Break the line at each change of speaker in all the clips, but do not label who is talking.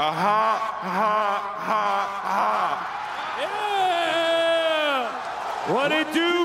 Aha, aha, aha, aha. Yeah! What it do,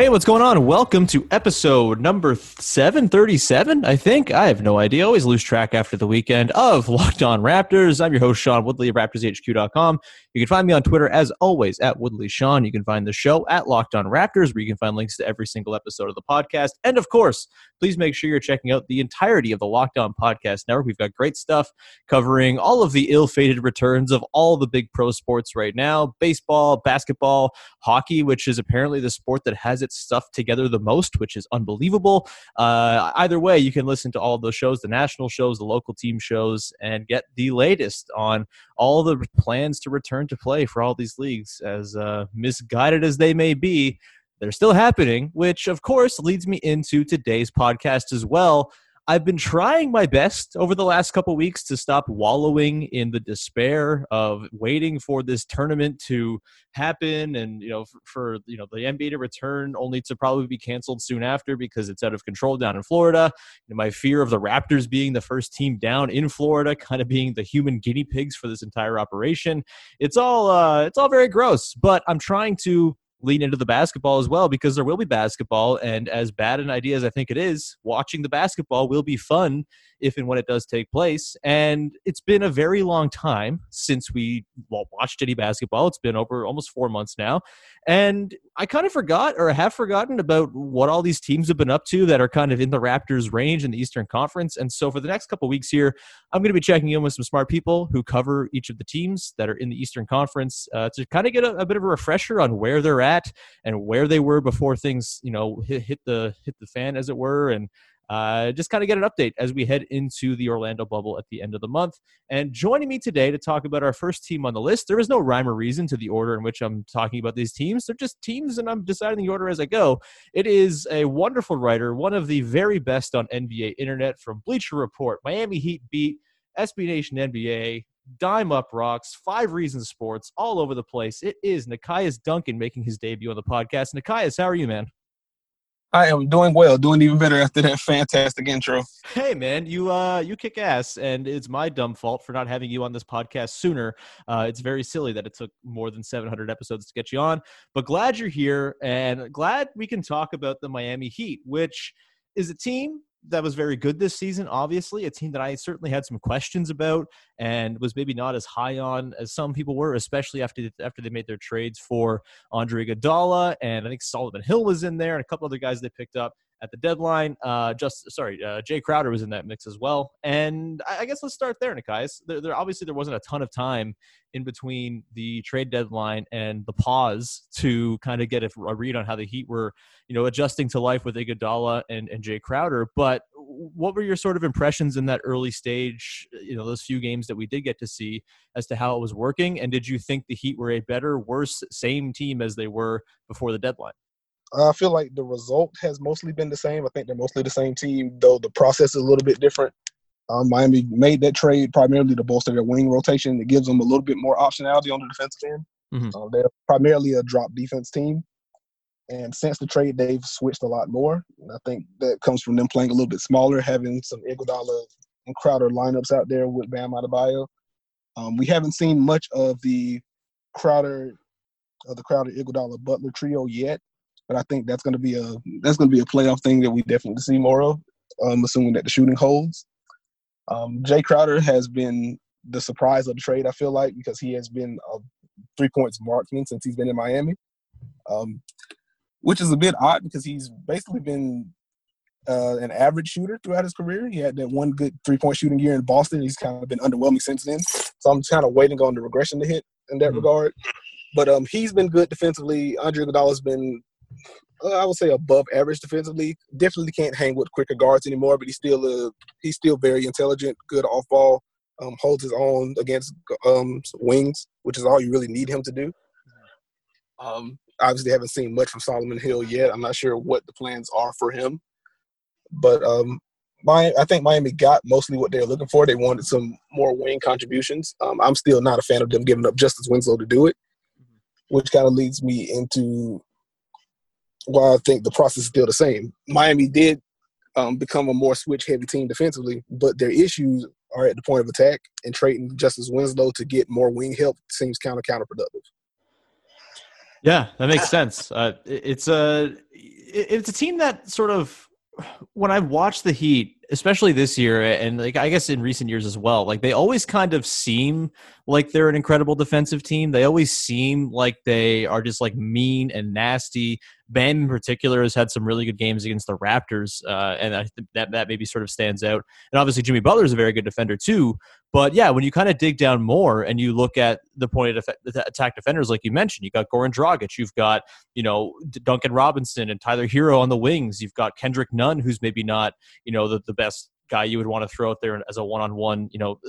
Hey, what's going on? Welcome to episode number 737, I think. I have no idea. Always lose track after the weekend of Locked On Raptors. I'm your host, Sean Woodley of RaptorsHQ.com. You can find me on Twitter, as always, at Woodley Sean. You can find the show at Locked On Raptors, where you can find links to every single episode of the podcast. And of course, please make sure you're checking out the entirety of the Locked On Podcast Network. We've got great stuff covering all of the ill fated returns of all the big pro sports right now baseball, basketball, hockey, which is apparently the sport that has its stuff together the most, which is unbelievable. Uh, either way, you can listen to all those shows the national shows, the local team shows, and get the latest on all the plans to return to play for all these leagues. As uh, misguided as they may be, they're still happening, which of course leads me into today's podcast as well. I've been trying my best over the last couple weeks to stop wallowing in the despair of waiting for this tournament to happen and you know for, for, you know the NBA to return only to probably be canceled soon after because it's out of control down in Florida. And my fear of the Raptors being the first team down in Florida kind of being the human guinea pigs for this entire operation. It's all uh it's all very gross, but I'm trying to lean into the basketball as well because there will be basketball. And as bad an idea as I think it is, watching the basketball will be fun if and when it does take place. And it's been a very long time since we watched any basketball. It's been over almost four months now. And I kind of forgot or have forgotten about what all these teams have been up to that are kind of in the Raptors range in the Eastern Conference. And so for the next couple weeks here, I'm going to be checking in with some smart people who cover each of the teams that are in the Eastern Conference uh, to kind of get a, a, bit of a refresher on where they're at and where they were before things, you know, hit, hit the hit the fan, as it were, and uh, just kind of get an update as we head into the Orlando bubble at the end of the month. And joining me today to talk about our first team on the list, there is no rhyme or reason to the order in which I'm talking about these teams. They're just teams, and I'm deciding the order as I go. It is a wonderful writer, one of the very best on NBA internet from Bleacher Report, Miami Heat Beat, SB Nation NBA, Dime Uproxx, Five Reasons Sports, all over the place. It is Nekias Duncan making his debut on the podcast. Nekias, how are you, man?
I am doing well, doing even better after that fantastic intro.
Hey man, you uh you kick ass, and it's my dumb fault for not having you on this podcast sooner. Uh, it's very silly that it took more than 700 episodes to get you on, but glad you're here, and glad we can talk about the Miami Heat, which is a team that was very good this season. Obviously, a team that I certainly had some questions about and was maybe not as high on as some people were, especially after after they made their trades for Andre Iguodala and I think Solomon Hill was in there and a couple other guys they picked up at the deadline. Uh, just sorry, uh, Jae Crowder was in that mix as well. And I, I guess let's start there, guys. There, there, obviously there wasn't a ton of time in between the trade deadline and the pause to kind of get a, a read on how the Heat were, you know, adjusting to life with Iguodala and and Jae Crowder. But what were your sort of impressions in that early stage? You know, those few games that we did get to see as to how it was working. And did you think the Heat were a better, worse, same team as they were before the deadline?
I feel like the result has mostly been the same. I think they're mostly the same team, though the process is a little bit different. Um, Miami made that trade primarily to bolster their wing rotation. It gives them a little bit more optionality on the defensive end. Mm-hmm. Uh, they're primarily a drop defense team. And since the trade, they've switched a lot more. And I think that comes from them playing a little bit smaller, having some Iguodala and Crowder lineups out there with Bam Adebayo. Um, we haven't seen much of the Crowder, of the Crowder Iguodala Butler trio yet. But I think that's going to be a that's going to be a playoff thing that we definitely see more of. Um, assuming that the shooting holds. Um, Jae Crowder has been the surprise of the trade. I feel like because he has been a three points marksman since he's been in Miami, um, which is a bit odd because he's basically been uh, an average shooter throughout his career. He had that one good three point shooting year in Boston. He's kind of been underwhelming since then. So I'm kind of waiting on the regression to hit in that mm-hmm. regard. But um, he's been good defensively. Andre Iguodala's been, uh, I would say, above average defensively. Definitely can't hang with quicker guards anymore, but he's still uh, he's still very intelligent, good off ball, um, holds his own against um, wings, which is all you really need him to do. Um, obviously, haven't seen much from Solomon Hill yet. I'm not sure what the plans are for him, but um, my, I think Miami got mostly what they were looking for. They wanted some more wing contributions. Um, I'm still not a fan of them giving up Justice Winslow to do it, which kind of leads me into why I think the process is still the same. Miami did um, become a more switch heavy team defensively, but their issues are at the point of attack, and trading Justice Winslow to get more wing help seems kind of counterproductive.
Yeah, that makes sense. Uh, it's a it's a team that sort of when I've watched the Heat, especially this year, and like I guess in recent years as well, like they always kind of seem like they're an incredible defensive team. They always seem like they are just like mean and nasty. Bam in particular has had some really good games against the Raptors, uh, and I think that that maybe sort of stands out. And obviously Jimmy Butler is a very good defender too. But yeah, when you kind of dig down more and you look at the point of attack defenders, like you mentioned, you got Goran Dragic, you've got you know Duncan Robinson and Tyler Herro on the wings, you've got Kendrick Nunn, who's maybe not you know the, the best guy you would want to throw out there as a one-on-one. You know,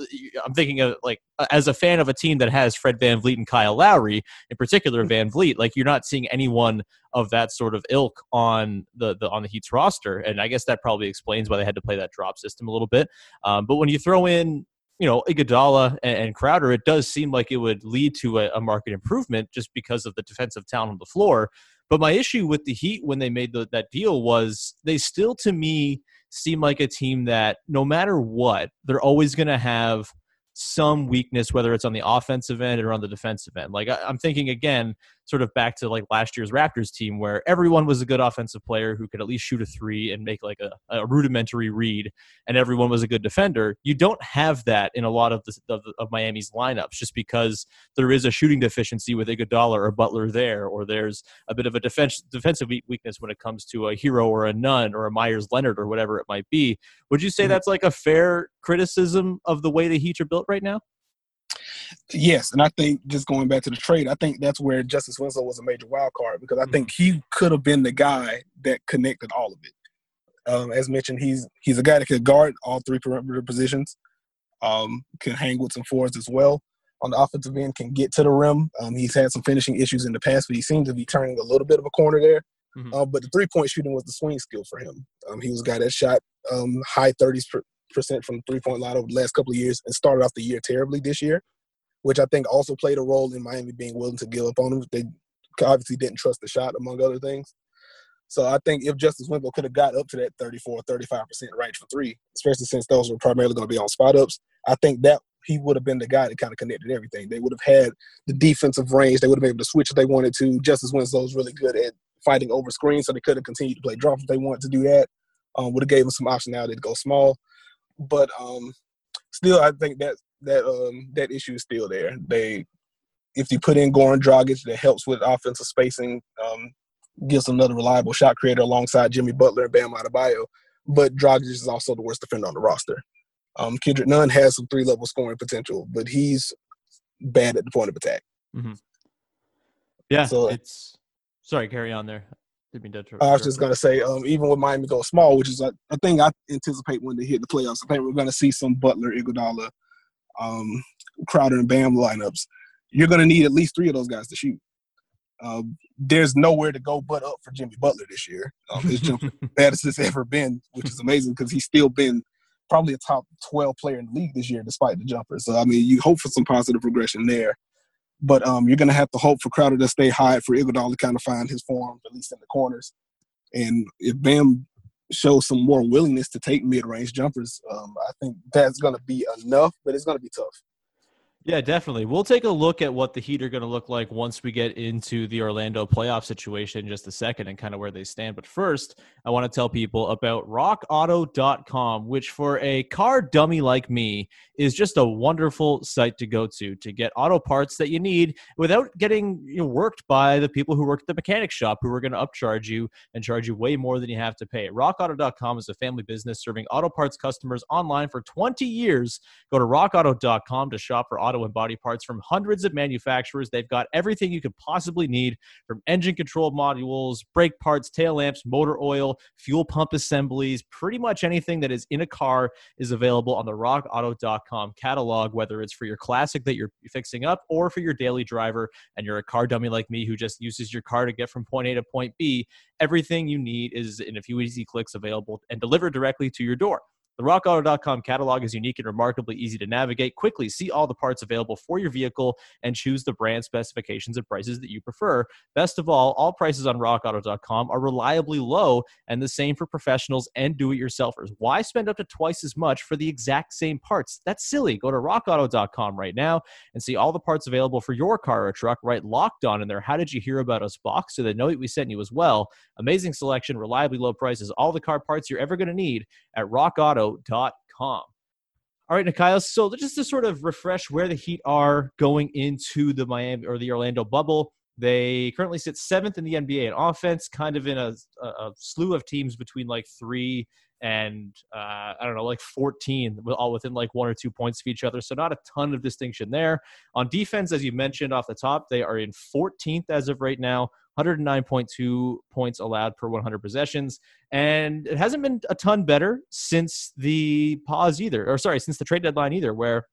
I'm thinking of like as a fan of a team that has Fred VanVleet and Kyle Lowry, in particular VanVleet. Like you're not seeing anyone of that sort of ilk on the, the on the Heat's roster, and I guess that probably explains why they had to play that drop system a little bit. Um, but when you throw in you know Iguodala and, and, Crowder, it does seem like it would lead to a, a market improvement just because of the defensive talent on the floor. But my issue with the Heat when they made the, that deal was they still, to me, seem like a team that no matter what, they're always going to have some weakness, whether it's on the offensive end or on the defensive end. Like I, am thinking again, sort of back to like last year's Raptors team where everyone was a good offensive player who could at least shoot a three and make like a, a rudimentary read, and everyone was a good defender. You don't have that in a lot of the of, of Miami's lineups just because there is a shooting deficiency with Iguodala or Butler there, or there's a bit of a defense defensive weakness when it comes to a Herro or a Nunn or a Meyers Leonard or whatever it might be. Would you say mm-hmm. that's like a fair criticism of the way the Heat are built right now?
Yes, and I think just going back to the trade, I think that's where Justice Winslow was a major wild card because I think mm-hmm. he could have been the guy that connected all of it. Um, as mentioned, he's he's a guy that could guard all three perimeter positions, um, can hang with some fours as well. On the offensive end, can get to the rim. Um, he's had some finishing issues in the past, but he seems to be turning a little bit of a corner there. Mm-hmm. Uh, but the three point shooting was the swing skill for him. Um, he was a guy that shot um, high 30s percent from the three point line over the last couple of years and started off the year terribly this year, which I think also played a role in Miami being willing to give up on him. They obviously didn't trust the shot, among other things. So I think if Justice Winslow could have got up to that 34, 35% range for three, especially since those were primarily going to be on spot ups, I think that he would have been the guy that kind of connected everything. They would have had the defensive range. They would have been able to switch if they wanted to. Justice Winslow was really good at fighting over screens, so they could have continued to play drop if they wanted to do that. Um, would have gave them some optionality to go small but um, still, I think that that um, that issue is still there. They, if you put in Goran Dragic, that helps with offensive spacing, um, gives another reliable shot creator alongside Jimmy Butler and Bam Adebayo. But Dragic is also the worst defender on the roster. Um, Kendrick Nunn has some three level scoring potential, but he's bad at the point of attack.
Mm-hmm. Yeah, so it's sorry. Carry on there.
I was just gonna say, um, even with Miami go small, which is a, a, thing I anticipate when they hit the playoffs. I think we're gonna see some Butler, Iguodala, um, Crowder, and Bam lineups. You're gonna need at least three of those guys to shoot. Um, there's nowhere to go but up for Jimmy Butler this year. Um, his jump bad as it's ever been, which is amazing because he's still been probably a top 12 player in the league this year despite the jumper. So I mean, you hope for some positive progression there. But um, you're going to have to hope for Crowder to stay high for Iguodala to kind of find his form, at least in the corners. And if Bam shows some more willingness to take mid-range jumpers, um, I think that's going to be enough. But it's going to be tough.
Yeah, definitely. We'll take a look at what the Heat are going to look like once we get into the Orlando playoff situation in just a second and kind of where they stand. But first, I want to tell people about rockauto.com, which for a car dummy like me is just a wonderful site to go to to get auto parts that you need without getting you know, worked by the people who work at the mechanic shop who are going to upcharge you and charge you way more than you have to pay. Rockauto.com is a family business serving auto parts customers online for 20 years. Go to rockauto.com to shop for auto auto and body parts from hundreds of manufacturers. They've got everything you could possibly need from engine control modules, brake parts, tail lamps, motor oil, fuel pump assemblies, pretty much anything that is in a car is available on the rockauto.com catalog, whether it's for your classic that you're fixing up or for your daily driver and you're a car dummy like me who just uses your car to get from point A to point B. Everything you need is in a few easy clicks available and delivered directly to your door. The RockAuto.com catalog is unique and remarkably easy to navigate. Quickly see all the parts available for your vehicle and choose the brand specifications and prices that you prefer. Best of all, all prices on RockAuto.com are reliably low and the same for professionals and do it yourselfers. Why spend up to twice as much for the exact same parts? That's silly. Go to RockAuto.com right now and see all the parts available for your car or truck. Right locked on in there. How did you hear about us box so they know that we sent you as well. Amazing selection, reliably low prices, all the car parts you're ever going to need at RockAuto all right, Nekias. So just to sort of refresh where the Heat are going into the Miami or the Orlando bubble, they currently sit seventh in the NBA in offense, kind of in a, a slew of teams between like three and uh, I don't know, like 14, all within like one or two points of each other. So not a ton of distinction there. On defense, as you mentioned off the top, they are in 14th as of right now, 109.2 points allowed per 100 possessions. And it hasn't been a ton better since the pause either, or sorry, since the trade deadline either, where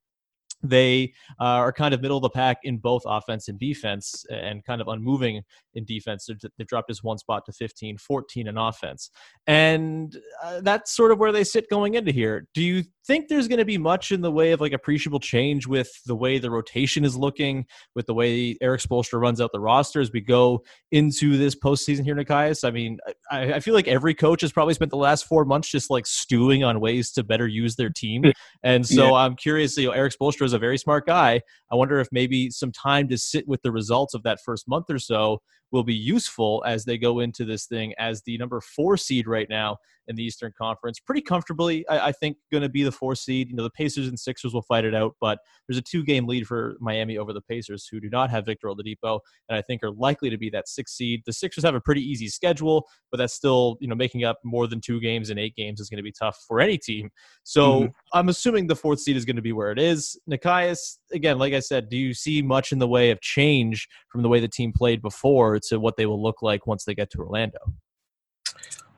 they uh, are kind of middle of the pack in both offense and defense and kind of unmoving in defense. They dropped his one spot to 15, 14 in offense. And uh, that's sort of where they sit going into here. Do you think there's going to be much in the way of like appreciable change with the way the rotation is looking, with the way Erik Spoelstra runs out the roster as we go into this postseason here, Nekias? I mean, I, I feel like every coach has probably spent the last four months just like stewing on ways to better use their team. And so yeah. I'm curious, you know, Erik Spoelstra is a very smart guy. I wonder if maybe some time to sit with the results of that first month or so will be useful as they go into this thing as the number four seed right now in the Eastern Conference. Pretty comfortably, I, I think, going to be the four seed. You know, the Pacers and Sixers will fight it out, but there's a two game lead for Miami over the Pacers, who do not have Victor Oladipo, and I think are likely to be that six seed. The Sixers have a pretty easy schedule, but that's still, you know, making up more than two games in eight games is going to be tough for any team. So mm-hmm. I'm assuming the fourth seed is going to be where it is. Nekias, again, like I said, do you see much in the way of change from the way the team played before to what they will look like once they get to Orlando?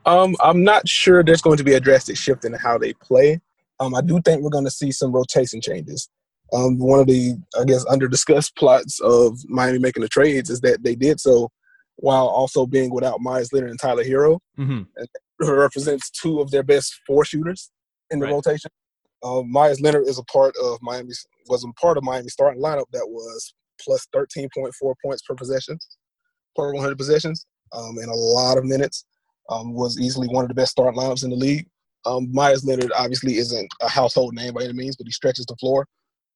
Um, I'm not sure there's going to be a drastic shift in how they play. Um, I do think we're going to see some rotation changes. Um, one of the, I guess, under discussed plots of Miami making the trades is that they did so while also being without Meyers Leonard and Tyler Herro. Mm-hmm. And represents two of their best four shooters in the right. rotation. Uh, Meyers Leonard is a part of Miami was a part of Miami starting lineup that was plus 13.4 points per possession, per 100 possessions, um, and a lot of minutes um, was easily one of the best starting lineups in the league. Um, Meyers Leonard obviously isn't a household name by any means, but he stretches the floor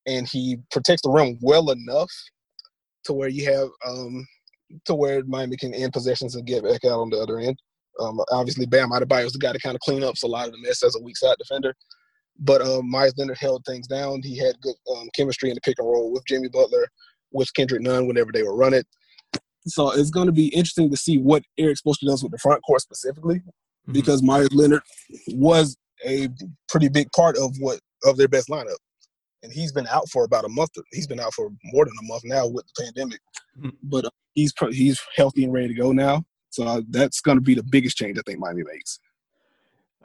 and he protects the rim well enough to where you have um, to where Miami can end possessions and get back out on the other end. Um, obviously, Bam Adebayo is the guy to kind of clean up a lot of the mess as a weak side defender. But um, Meyers Leonard held things down. He had good um, chemistry in the pick and roll with Jimmy Butler, with Kendrick Nunn whenever they were run it. So it's going to be interesting to see what Erik Spoelstra does with the front court specifically, mm-hmm. because Meyers Leonard was a pretty big part of what of their best lineup, and he's been out for about a month. He's been out for more than a month now with the pandemic, mm-hmm. but uh, he's he's healthy and ready to go now. So uh, that's going to be the biggest change I think Miami makes.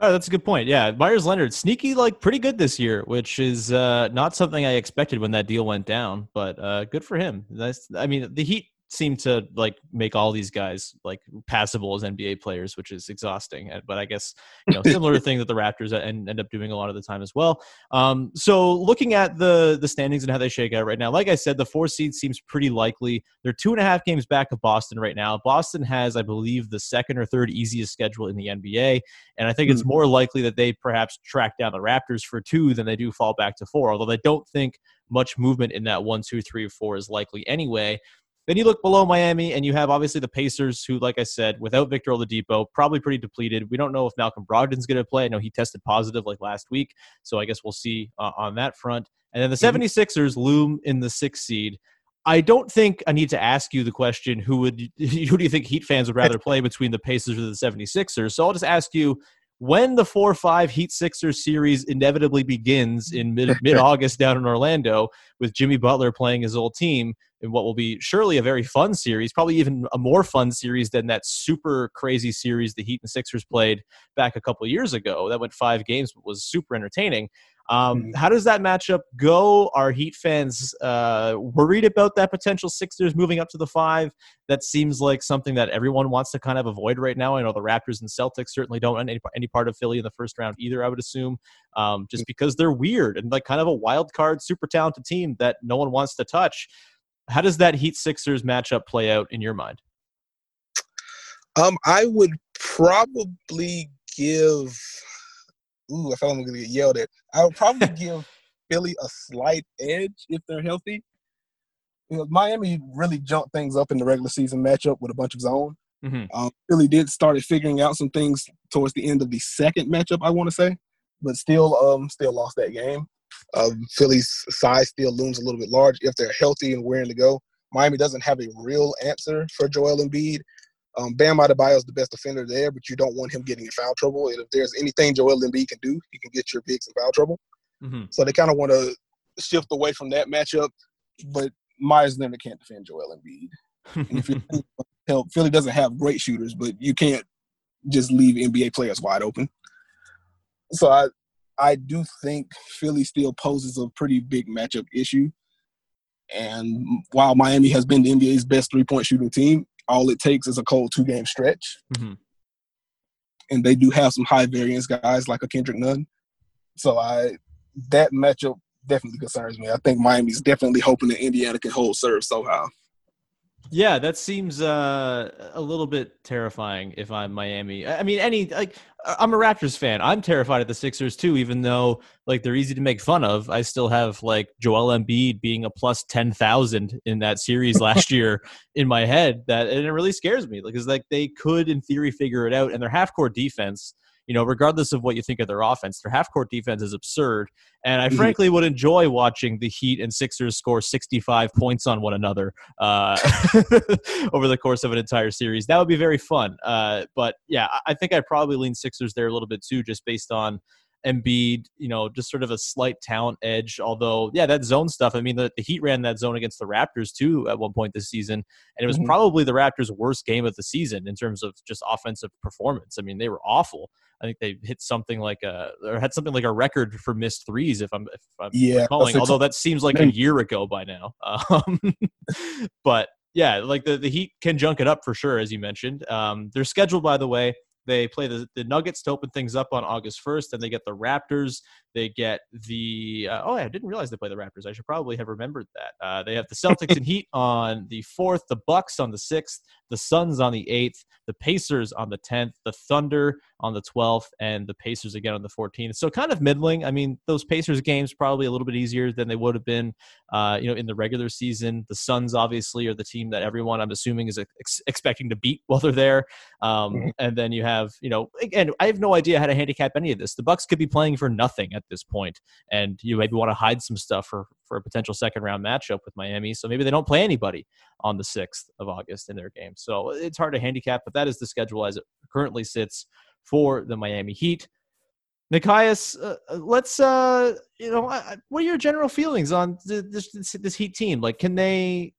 Oh, that's a good point. Yeah, Meyers Leonard, sneaky, like pretty good this year, which is uh, not something I expected when that deal went down. But uh, good for him. Nice. I mean, the Heat seem to like make all these guys like passable as NBA players, which is exhausting. But I guess you know similar thing that the Raptors end, end up doing a lot of the time as well. Um, so looking at the the standings and how they shake out right now, like I said, the four seed seems pretty likely. They're two and a half games back of Boston right now. Boston has, I believe, the second or third easiest schedule in the NBA, and I think mm-hmm. it's hmm. more likely that they perhaps track down the Raptors for two than they do fall back to four. Although I don't think much movement in that one, two, three, four is likely anyway. Then you look below Miami, and you have obviously the Pacers, who, like I said, without Victor Oladipo, probably pretty depleted. We don't know if Malcolm Brogdon's going to play. I know he tested positive like last week, so I guess we'll see uh, on that front. And then the 76ers loom in the sixth seed. I don't think I need to ask you the question who would who do you think Heat fans would rather play between the Pacers or the 76ers? So I'll just ask you when the 4-5 Heat Sixers series inevitably begins in mid mid August down in Orlando with Jimmy Butler playing his old team in what will be surely a very fun series, probably even a more fun series than that super crazy series the Heat and Sixers played back a couple years ago. That went 5 games but was super entertaining. Um, mm-hmm. How does that matchup go? Are Heat fans uh, worried about that potential Sixers moving up to the five? That seems like something that everyone wants to kind of avoid right now. I know the Raptors and Celtics certainly don't want any, any part of Philly in the first round either. I would assume, um, just because they're weird and like kind of a wild card, super talented team that no one wants to touch. How does that Heat Sixers matchup play out in your mind?
Um, I would probably give ooh, I feel like I'm gonna get yelled at. I would probably give Philly a slight edge if they're healthy. You know, Miami really jumped things up in the regular season matchup with a bunch of zone. Mm-hmm. Um, Philly did started figuring out some things towards the end of the second matchup, I want to say, but still, um, still lost that game. Um, Philly's size still looms a little bit large if they're healthy and raring to go. Miami doesn't have a real answer for Joel Embiid. Um, Bam Adebayo is the best defender there, but you don't want him getting in foul trouble. And if there's anything Joel Embiid can do, he can get your bigs in foul trouble. Mm-hmm. So they kind of want to shift away from that matchup. But Meyers Leonard can't defend Joel Embiid. if you help, Philly doesn't have great shooters, but you can't just leave NBA players wide open. So I, I do think Philly still poses a pretty big matchup issue. And while Miami has been the NBA's best three point shooting team, all it takes is a cold two game stretch. Mm-hmm. And they do have some high variance guys like a Kendrick Nunn. So I that matchup definitely concerns me. I think Miami's definitely hoping that Indiana can hold serve somehow.
Yeah, that seems uh, a little bit terrifying if I'm Miami. I mean, any like I'm a Raptors fan. I'm terrified of the Sixers too, even though like they're easy to make fun of. I still have like Joel Embiid being a plus ten thousand in that series last year in my head. That and it really scares me because like they could in theory figure it out, and their half court defense you know, regardless of what you think of their offense, their half court defense is absurd. And I mm-hmm. frankly would enjoy watching the Heat and Sixers score 65 points on one another uh, over the course of an entire series. That would be very fun. Uh, but yeah, I think I'd probably lean Sixers there a little bit too, just based on Embiid, you know, just sort of a slight talent edge. Although, yeah, that zone stuff. I mean, the, the Heat ran that zone against the Raptors too at one point this season, and it was mm-hmm. probably the Raptors' worst game of the season in terms of just offensive performance. I mean, they were awful. I think they hit something like a or had something like a record for missed threes, if I'm if I'm yeah, recalling. Although that seems like a year ago by now. Um, but yeah, like the the Heat can junk it up for sure, as you mentioned. Um, they're scheduled, by the way, they play the, the Nuggets to open things up on August 1st, and they get the Raptors. They get the uh, oh, I didn't realize they play the Raptors. I should probably have remembered that. Uh, they have the Celtics and Heat on the fourth, the Bucks on the sixth, the Suns on the eighth, the Pacers on the tenth, the Thunder on the twelfth, and the Pacers again on the fourteenth. So kind of middling. I mean, those Pacers games probably a little bit easier than they would have been, uh, you know, in the regular season. The Suns obviously are the team that everyone I'm assuming is ex- expecting to beat while they're there, um, mm-hmm. and then you have you know again I have no idea how to handicap any of this. The Bucks could be playing for nothing at this point, and you maybe want to hide some stuff for for a potential second round matchup with Miami. So maybe they don't play anybody on the sixth of August in their game. So it's hard to handicap, but that is the schedule as it currently sits for the Miami Heat. Nekias, uh, uh, let's uh, you know, what are your general feelings on this, this, this Heat team? Like, can they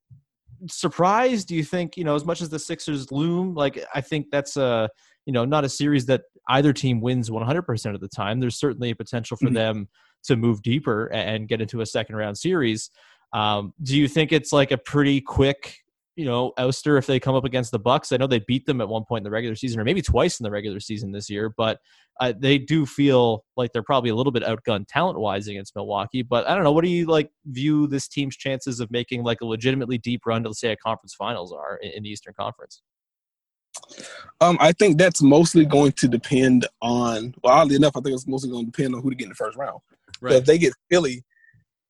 surprise? Do you think you know as much as the Sixers loom? Like, I think that's a you know not a series that either team wins 100% of the time. There's certainly a potential for mm-hmm. them to move deeper and get into a second round series. Um, do you think it's like a pretty quick, you know, ouster if they come up against the Bucks? I know they beat them at one point in the regular season, or maybe twice in the regular season this year, but uh, they do feel like they're probably a little bit outgunned talent wise against Milwaukee. But I don't know. What do you like view this team's chances of making like a legitimately deep run to say a conference finals are in, in the Eastern Conference?
Um, I think that's mostly going to depend on. Well, oddly enough, I think it's mostly going to depend on who to get in the first round. Right. If they get Philly,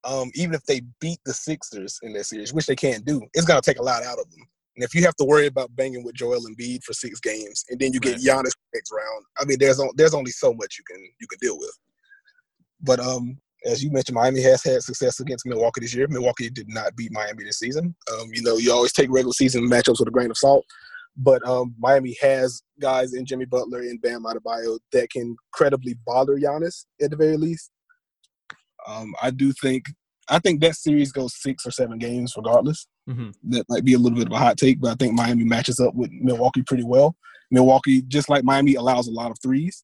um, even if they beat the Sixers in that series, which they can't do, it's gonna take a lot out of them. And if you have to worry about banging with Joel Embiid for six games, and then you get
Right.
Giannis next round, I mean, there's on, there's only so much you can you can deal with. But um, as you mentioned, Miami has had success against Milwaukee this year. Milwaukee did not beat Miami this season. Um, you know, you always take regular season matchups with a grain of salt. But um, Miami has guys in Jimmy Butler and Bam Adebayo that can credibly bother Giannis at the very least. Um, I do think I think that series goes six or seven games regardless.
hmm
That might be a little bit of a hot take, but I think Miami matches up with Milwaukee pretty well. Milwaukee, just like Miami, allows a lot of threes.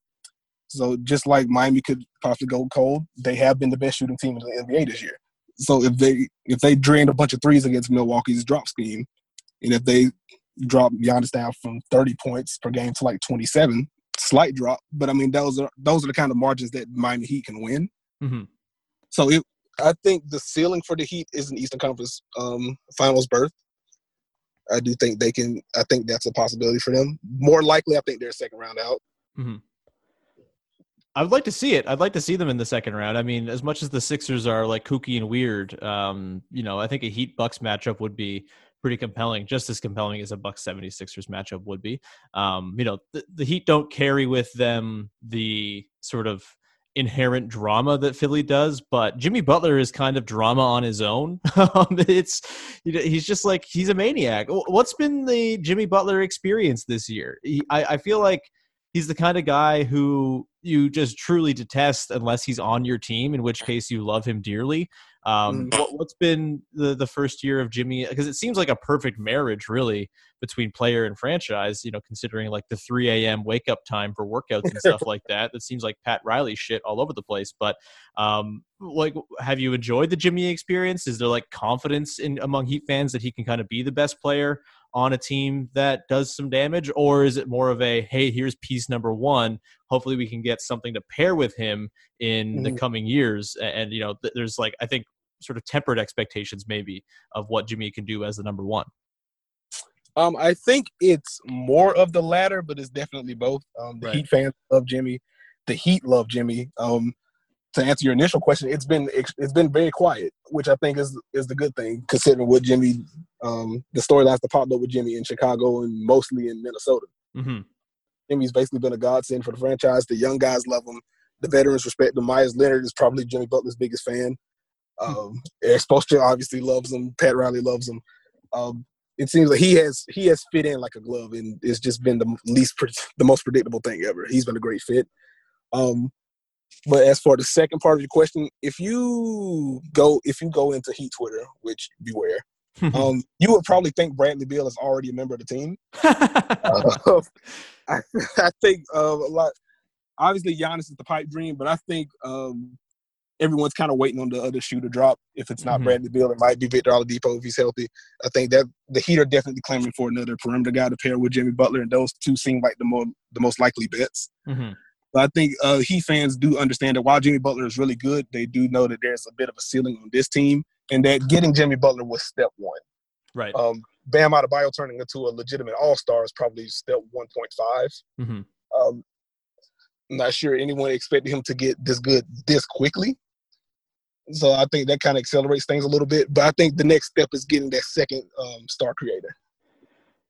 So just like Miami could possibly go cold, they have been the best shooting team in the NBA this year. So if they if they drain a bunch of threes against Milwaukee's drop scheme, and if they drop Giannis down from 30 points per game to like 27, slight drop, but I mean those are those are the kind of margins that Miami Heat can win.
hmm
So it, I think the ceiling for the Heat is an Eastern Conference um, Finals berth. I do think they can. I think that's a possibility for them. More likely, I think they're second round out. Mm-hmm.
I would like to see it. I'd like to see them in the second round. I mean, as much as the Sixers are like kooky and weird, um, you know, I think a Heat Bucks matchup would be pretty compelling, just as compelling as a Bucks 76ers matchup would be. Um, you know, the, the Heat don't carry with them the sort of inherent drama that Philly does, but Jimmy Butler is kind of drama on his own. Um, it's he's just like he's a maniac. What's been the Jimmy Butler experience this year? He, I, I feel like he's the kind of guy who you just truly detest unless he's on your team, in which case you love him dearly. Um, what, what's been the, the first year of Jimmy? Because it seems like a perfect marriage, really, between player and franchise. You know, considering like the 3 a.m. wake up time for workouts and stuff like that. That seems like Pat Riley shit all over the place. But um, like, have you enjoyed the Jimmy experience? Is there like confidence in among Heat fans that he can kind of be the best player on a team that does some damage, or is it more of a hey, here's piece number one. Hopefully, we can get something to pair with him in the
Mhm.
coming years. And, you know, th- there's like I think sort of tempered expectations maybe of what Jimmy can do as the number one.
Um, I think it's more of the latter, but it's definitely both. Um, the
Right.
Heat fans love Jimmy. The Heat love Jimmy. Um, to answer your initial question, it's been it's been very quiet, which I think is is the good thing considering what Jimmy, um, the storylines that popped up with Jimmy in Chicago and mostly in Minnesota.
hmm
Jimmy's basically been a godsend for the franchise. The young guys love him. The veterans respect him. Meyers Leonard is probably Jimmy Butler's biggest fan. Um, Erik Spoelstra obviously loves him. Pat Riley loves him. Um, it seems like he has he has fit in like a glove, and it's just been the least the most predictable thing ever. He's been a great fit. Um, but as for the second part of your question, if you go if you go into Heat Twitter, which beware, um, you would probably think Bradley Beal is already a member of the team. Uh, I, I think uh, a lot. Obviously, Giannis is the pipe dream, but I think um, everyone's kind of waiting on the other shoe to drop. If it's not
Mhm.
Bradley Beal, it might be Victor Oladipo if he's healthy. I think that the Heat are definitely clamoring for another perimeter guy to pair with Jimmy Butler, and those two seem like the more the most likely bets.
hmm
But I think uh, Heat fans do understand that while Jimmy Butler is really good, they do know that there's a bit of a ceiling on this team, and that getting Jimmy Butler was step one.
Right.
Um, Bam Adebayo turning into a legitimate All Star is probably step 1.5.
hmm
Um, I'm not sure anyone expected him to get this good this quickly. So I think that kind of accelerates things a little bit. But I think the next step is getting that second um, star creator.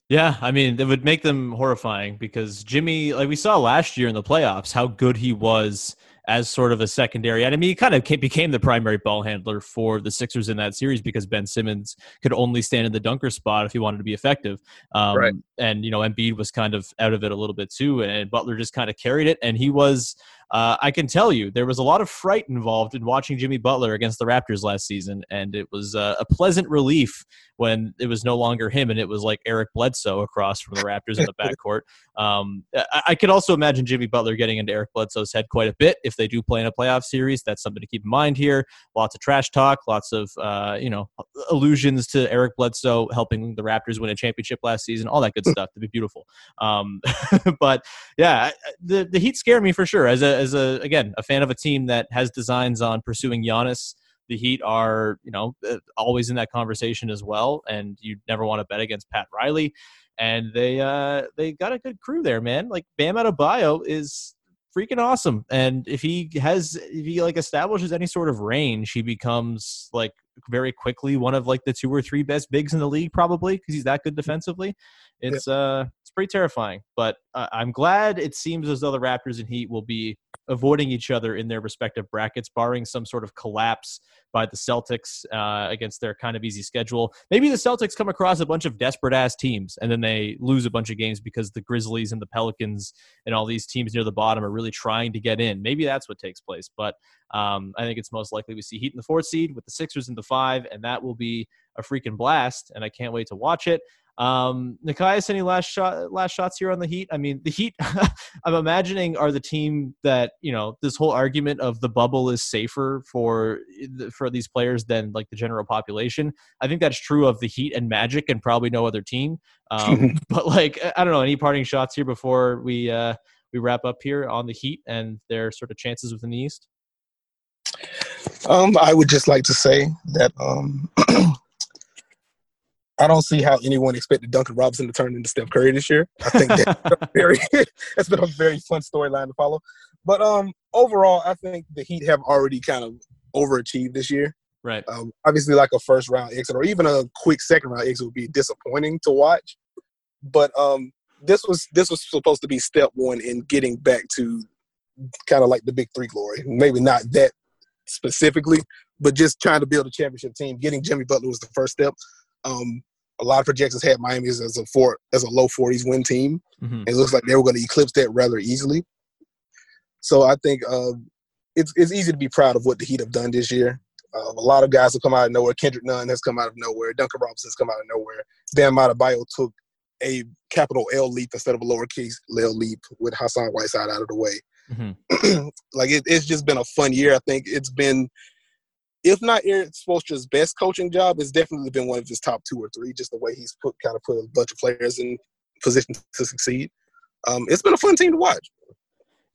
Yeah, I mean, it would make them horrifying because Jimmy, like we saw last year in the playoffs, how good he was as sort of a secondary. And I mean, he kind of became the primary ball handler for the Sixers in that series because Ben Simmons could only stand in the dunker spot if he wanted to be effective. Um,
Right.
And, you know, Embiid was kind of out of it a little bit too. And Butler just kind of carried it. And he was, uh, I can tell you, there was a lot of fright involved in watching Jimmy Butler against the Raptors last season. And it was uh, a pleasant relief when it was no longer him and it was like Eric Bledsoe across from the Raptors in the backcourt. Um, I, I could also imagine Jimmy Butler getting into Eric Bledsoe's head quite a bit if they do play in a playoff series. That's something to keep in mind here. Lots of trash talk, lots of uh, you know allusions to Eric Bledsoe helping the Raptors win a championship last season. All that good stuff to be beautiful. Um, but yeah, the the Heat scare me for sure. As a as a again a fan of a team that has designs on pursuing Giannis the Heat are, you know, uh, always in that conversation as well. And you never want to bet against Pat Riley. And they uh they got a good crew there, man. Like Bam Adebayo is freaking awesome. And if he has, if he like establishes any sort of range, he becomes like very quickly one of like the two or three best bigs in the league, probably because he's that good defensively. It's yeah. uh, it's pretty terrifying. But uh, I'm glad it seems as though the Raptors and Heat will be avoiding each other in their respective brackets, barring some sort of collapse by the Celtics uh, against their kind of easy schedule. Maybe the Celtics come across a bunch of desperate ass teams and then they lose a bunch of games because the Grizzlies and the Pelicans and all these teams near the bottom are really trying to get in. Maybe that's what takes place. But um, I think it's most likely we see Heat in the fourth seed with the Sixers in the five, and that will be a freaking blast. And I can't wait to watch it. Um, Nekias, any last shot, last shots here on the Heat? I mean, the Heat, I'm imagining are the team that you know this whole argument of the bubble is safer for for these players than like the general population. I think that's true of the Heat and Magic, and probably no other team. Um, but like, I don't know, any parting shots here before we uh, we wrap up here on the Heat and their sort of chances within the East.
Um, I would just like to say that um, I don't see how anyone expected Duncan Robinson to turn into Steph Curry this year. I think that's very that's been a very fun storyline to follow. But um, overall, I think the Heat have already kind of overachieved this year.
Right.
Um, obviously, like a first round exit or even a quick second round exit would be disappointing to watch. But um, this was this was supposed to be step one in getting back to kind of like the big three glory. Maybe not that specifically, but just trying to build a championship team. Getting Jimmy Butler was the first step. Um, a lot of projections had Miami as a four as a low 40s win team. Mm-hmm. It looks like they were going to eclipse that rather easily. So I think uh, it's it's easy to be proud of what the Heat have done this year. Uh, a lot of guys have come out of nowhere. Kendrick Nunn has come out of nowhere. Duncan Robinson has come out of nowhere. Bam Adebayo took a capital L leap instead of a lowercase L leap with Hassan Whiteside out of the way. Mm-hmm. like it, it's just been a fun year. I think it's been if not Erik Spoelstra's best coaching job, it's definitely been one of his top two or three. Just the way he's put kind of put a bunch of players in position to succeed. Um, it's been a fun team to watch.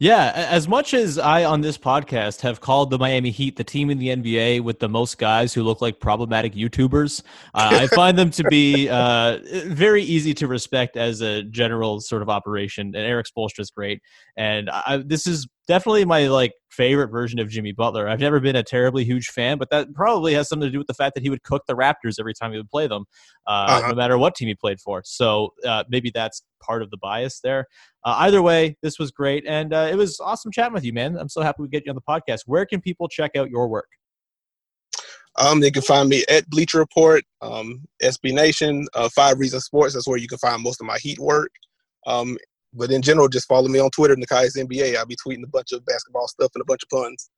Yeah, as much as I on this podcast have called the Miami Heat the team in the NBA with the most guys who look like problematic YouTubers, uh, I find them to be uh, very easy to respect as a general sort of operation. And Erik Spoelstra is great, and I, this is definitely my like favorite version of Jimmy Butler. I've never been a terribly huge fan, but that probably has something to do with the fact that he would cook the Raptors every time he would play them, uh, uh-huh. no matter what team he played for. So uh, maybe that's part of the bias there. Uh, either way, this was great, and uh, it was awesome chatting with you, man. I'm so happy we get you on the podcast. Where can people check out your work?
Um, they can find me at Bleacher Report, um, SB Nation, uh, Five Reasons Sports. That's where you can find most of my Heat work. Um, but in general, just follow me on Twitter, Nekias NBA. I'll be tweeting a bunch of basketball stuff and a bunch of puns.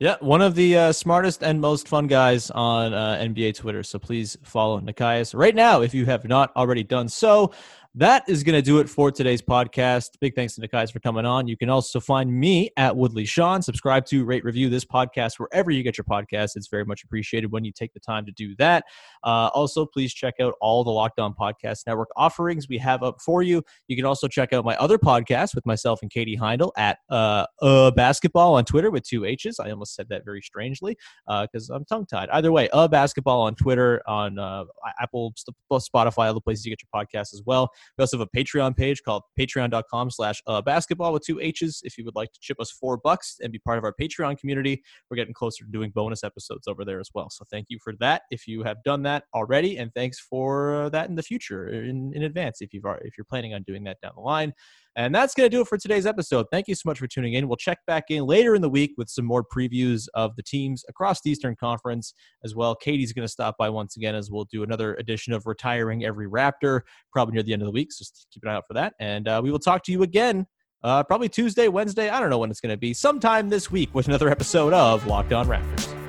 Yeah, one of the uh, smartest and most fun guys on uh, NBA Twitter. So please follow Nekias right now if you have not already done so that is going to do it for today's podcast. Big thanks to Nekias for coming on. You can also find me at Woodley Sean. Subscribe to, rate, review this podcast wherever you get your podcast. It's very much appreciated when you take the time to do that. Uh, also, please check out all the Locked On Podcast Network offerings we have up for you. You can also check out my other podcast with myself and Katie Heindl at uh, uh, Basketball on Twitter with two H's. I almost said that very strangely because uh, I'm tongue tied. Either way, uh, Basketball on Twitter, on uh, Apple, Spotify, all the places you get your podcast as well. We also have a Patreon page called patreon.com slash uh, basketball with two H's. If you would like to chip us four bucks and be part of our Patreon community, we're getting closer to doing bonus episodes over there as well. So thank you for that if you have done that already, and thanks for uh, that in the future in, in advance if you've if you're planning on doing that down the line. And that's going to do it for today's episode. Thank you so much for tuning in. We'll check back in later in the week with some more previews of the teams across the Eastern Conference as well. Katie's going to stop by once again as we'll do another edition of Retiring Every Raptor probably near the end of the week. So just keep an eye out for that. And uh, we will talk to you again uh, probably Tuesday, Wednesday. I don't know when it's going to be. Sometime this week with another episode of Locked On Raptors.